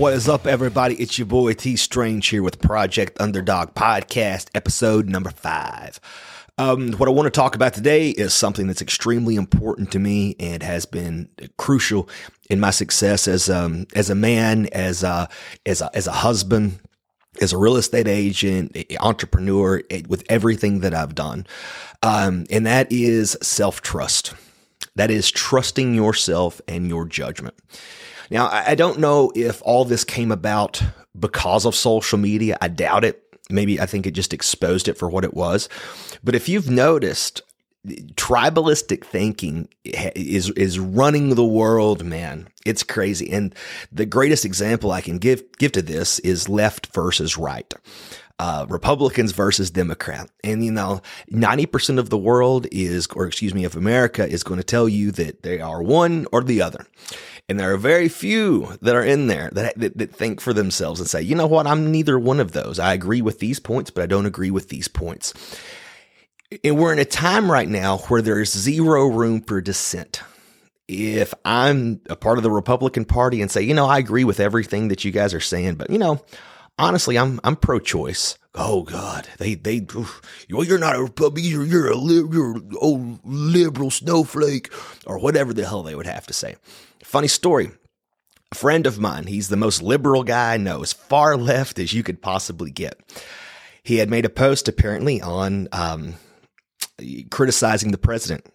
What is up, everybody? It's your boy T Strange here with Project Underdog Podcast, episode number five. Um, what I want to talk about today is something that's extremely important to me and has been crucial in my success as um, as a man, as a, as a, as a husband, as a real estate agent, entrepreneur, with everything that I've done, um, and that is self trust. That is trusting yourself and your judgment. Now, I don't know if all this came about because of social media. I doubt it. Maybe I think it just exposed it for what it was. But if you've noticed, tribalistic thinking is is running the world, man. It's crazy. And the greatest example I can give give to this is left versus right. Uh, Republicans versus Democrat. And, you know, 90% of the world is, or excuse me, of America is going to tell you that they are one or the other. And there are very few that are in there that, that, that, think for themselves and say, you know what, I'm neither one of those. I agree with these points, but I don't agree with these points. And we're in a time right now where there is zero room for dissent. If I'm a part of the Republican Party and say, you know, I agree with everything that you guys are saying, but you know, honestly, I'm I'm pro-choice. Oh God, they they, well, you're not a Republican. You're you're a you're an old liberal snowflake or whatever the hell they would have to say. Funny story. A friend of mine, he's the most liberal guy I know, as far left as you could possibly get. He had made a post apparently on um, criticizing the president,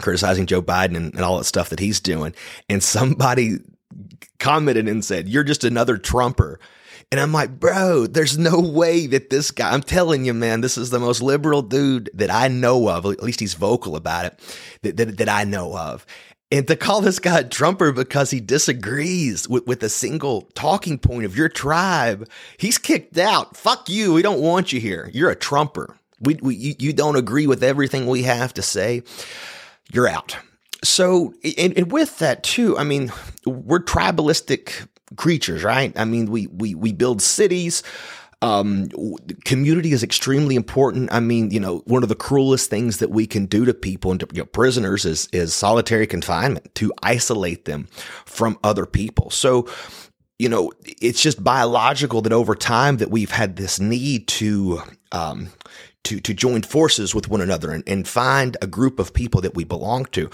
criticizing Joe Biden and, and all that stuff that he's doing. And somebody commented and said, You're just another Trumper. And I'm like, bro, there's no way that this guy, I'm telling you, man, this is the most liberal dude that I know of. At least he's vocal about it, that, that, that I know of. And to call this guy a Trumper because he disagrees with, with a single talking point of your tribe, he's kicked out. Fuck you. We don't want you here. You're a Trumper. We, we you, you don't agree with everything we have to say. You're out. So, and, and with that too, I mean, we're tribalistic creatures, right? I mean, we we we build cities. Um, community is extremely important. I mean, you know, one of the cruelest things that we can do to people and to you know, prisoners is is solitary confinement to isolate them from other people. So, you know, it's just biological that over time that we've had this need to um, to to join forces with one another and, and find a group of people that we belong to.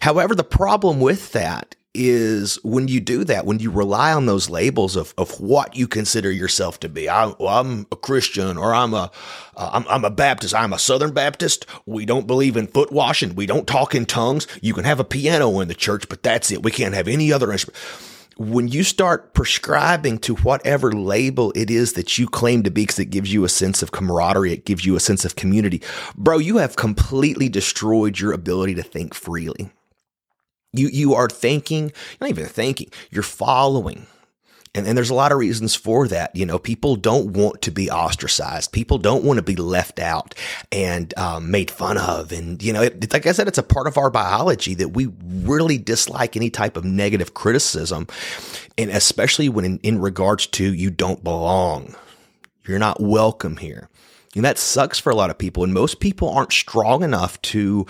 However, the problem with that is when you do that, when you rely on those labels of, of what you consider yourself to be. I, am a Christian or I'm a, am uh, I'm a Baptist. I'm a Southern Baptist. We don't believe in foot washing. We don't talk in tongues. You can have a piano in the church, but that's it. We can't have any other instrument. When you start prescribing to whatever label it is that you claim to be, because it gives you a sense of camaraderie, it gives you a sense of community, bro, you have completely destroyed your ability to think freely. You you are thinking, not even thinking, you're following. And, and there's a lot of reasons for that. You know, people don't want to be ostracized. People don't want to be left out and um, made fun of. And, you know, it, like I said, it's a part of our biology that we really dislike any type of negative criticism. And especially when in, in regards to you don't belong, you're not welcome here. And that sucks for a lot of people. And most people aren't strong enough to,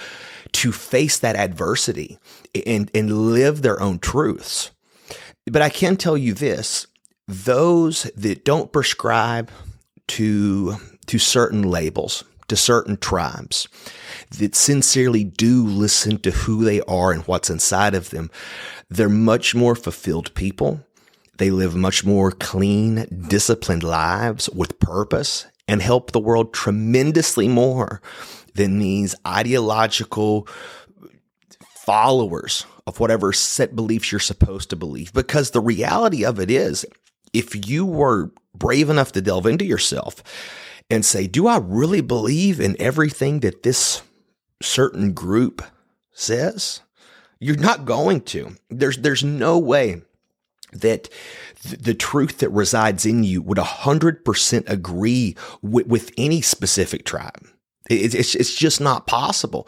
to face that adversity and, and live their own truths. But I can tell you this those that don't prescribe to, to certain labels, to certain tribes, that sincerely do listen to who they are and what's inside of them, they're much more fulfilled people. They live much more clean, disciplined lives with purpose and help the world tremendously more than these ideological followers of whatever set beliefs you're supposed to believe. Because the reality of it is, if you were brave enough to delve into yourself and say, do I really believe in everything that this certain group says? You're not going to. There's, there's no way that the truth that resides in you would 100% agree with, with any specific tribe. It, it's, it's just not possible.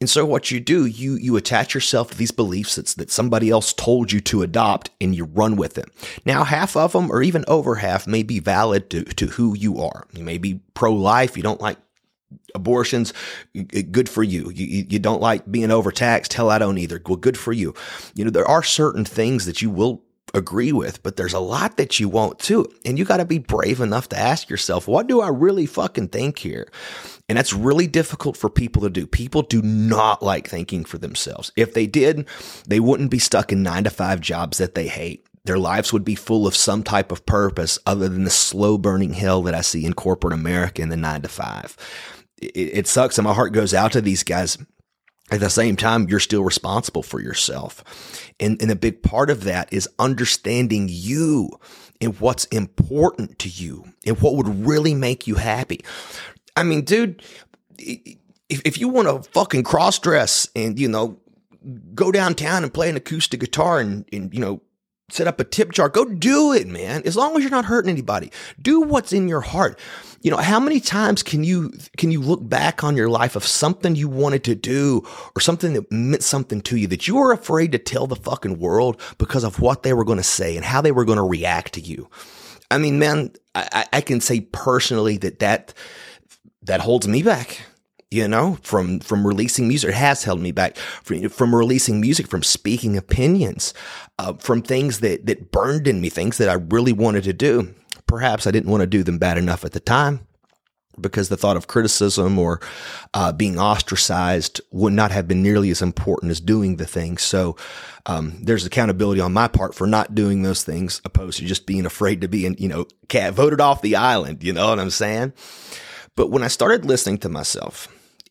And so what you do, you, you attach yourself to these beliefs that, that somebody else told you to adopt and you run with them. Now, half of them or even over half may be valid to, to who you are. You may be pro-life. You don't like abortions, good for you. you. You don't like being overtaxed. Hell, I don't either. Well, good for you. You know, there are certain things that you will agree with, but there's a lot that you won't too. And you got to be brave enough to ask yourself, what do I really fucking think here? And that's really difficult for people to do. People do not like thinking for themselves. If they did, they wouldn't be stuck in nine to five jobs that they hate. Their lives would be full of some type of purpose other than the slow burning hell that I see in corporate America in the nine to five. It, it sucks and my heart goes out to these guys at the same time, you're still responsible for yourself. And, and a big part of that is understanding you and what's important to you and what would really make you happy. I mean, dude, if, if you want to fucking cross dress and, you know, go downtown and play an acoustic guitar and, and, you know, set up a tip jar, go do it, man. As long as you're not hurting anybody, do what's in your heart you know, how many times can you, can you look back on your life of something you wanted to do or something that meant something to you that you were afraid to tell the fucking world because of what they were going to say and how they were going to react to you? I mean, man, I, I can say personally that that, that holds me back you know, from from releasing music. It has held me back from, from releasing music, from speaking opinions, uh, from things that that burned in me, things that I really wanted to do perhaps I didn't want to do them bad enough at the time because the thought of criticism or uh, being ostracized would not have been nearly as important as doing the thing. So um, there's accountability on my part for not doing those things, opposed to just being afraid to be, in, you know, cat voted off the island. You know what I'm saying? But when I started listening to myself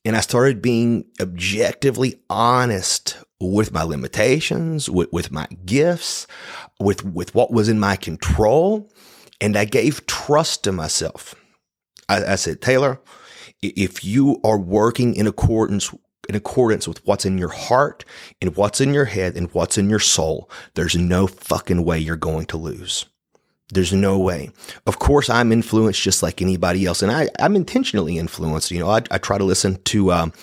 and I started being objectively honest with my limitations, with, with my gifts, with with what was in my control and I gave trust to myself. I, I said, Taylor, if you are working in accordance in accordance with what's in your heart and what's in your head and what's in your soul, there's no fucking way you're going to lose. There's no way. Of course, I'm influenced just like anybody else, and I, I'm intentionally influenced. You know, I, I try to listen to um,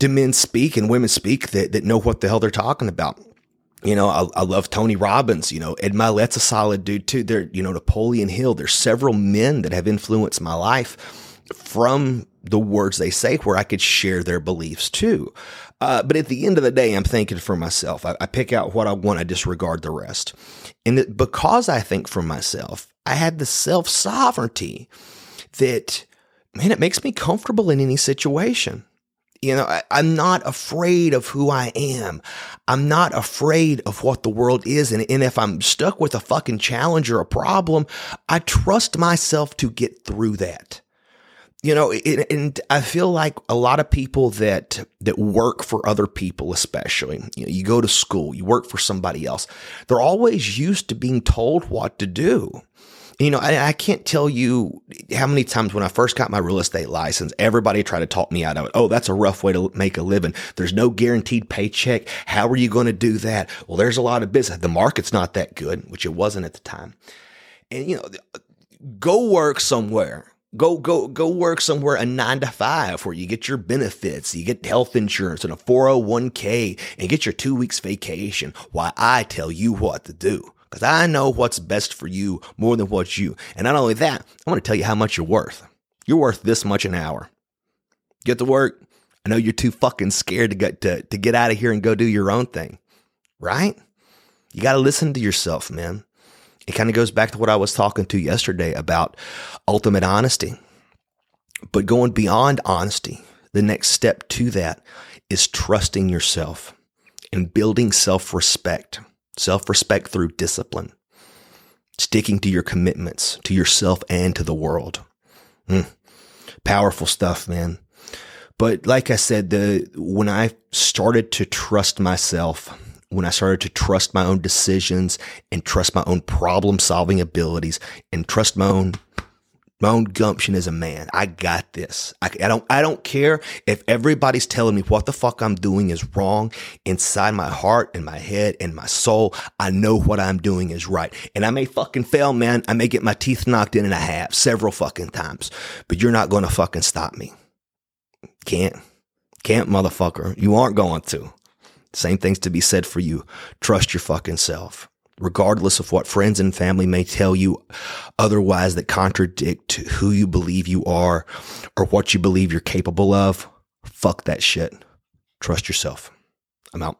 to men speak and women speak that that know what the hell they're talking about. You know, I, I, love Tony Robbins. You know, Ed Mylett's a solid dude too. There, you know, Napoleon Hill. There's several men that have influenced my life from the words they say, where I could share their beliefs too. Uh, but at the end of the day, I'm thinking for myself. I, I pick out what I want. I disregard the rest. And it, because I think for myself, I had the self sovereignty that, man, it makes me comfortable in any situation. You know, I, am not afraid of who I am. I'm not afraid of what the world is. And, and if I'm stuck with a fucking challenge or a problem, I trust myself to get through that. You know, it, and I feel like a lot of people that that work for other people, especially, you know, you go to school, you work for somebody else, they're always used to being told what to do. You know, I, I, can't tell you how many times when I first got my real estate license, everybody tried to talk me out of it. Oh, that's a rough way to make a living. There's no guaranteed paycheck. How are you going to do that? Well, there's a lot of business. The market's not that good, which it wasn't at the time. And, you know, go work somewhere. Go, go, go work somewhere a nine to five where you get your benefits, you get health insurance and a 401k and get your two weeks vacation while I tell you what to do because I know what's best for you more than what you. And not only that, I want to tell you how much you're worth. You're worth this much an hour. Get to work. I know you're too fucking scared to get to, to get out of here and go do your own thing, right? You got to listen to yourself, man. It kind of goes back to what I was talking to yesterday about ultimate honesty. But going beyond honesty, the next step to that is trusting yourself and building self respect self respect through discipline, sticking to your commitments to yourself and to the world. Mm, powerful stuff, man. But like I said, the, when I started to trust myself, when I started to trust my own decisions and trust my own problem solving abilities and trust my own my own gumption as a man. I got this. I, I, don't, I don't care if everybody's telling me what the fuck I'm doing is wrong inside my heart and my head and my soul. I know what I'm doing is right. And I may fucking fail, man. I may get my teeth knocked in and a half several fucking times, but you're not going to fucking stop me. Can't, can't motherfucker. You aren't going to. Same things to be said for you. Trust your fucking self regardless of what friends and family may tell you otherwise that contradict who you believe you are or what you believe you're capable of, fuck that shit. Trust yourself. I'm out.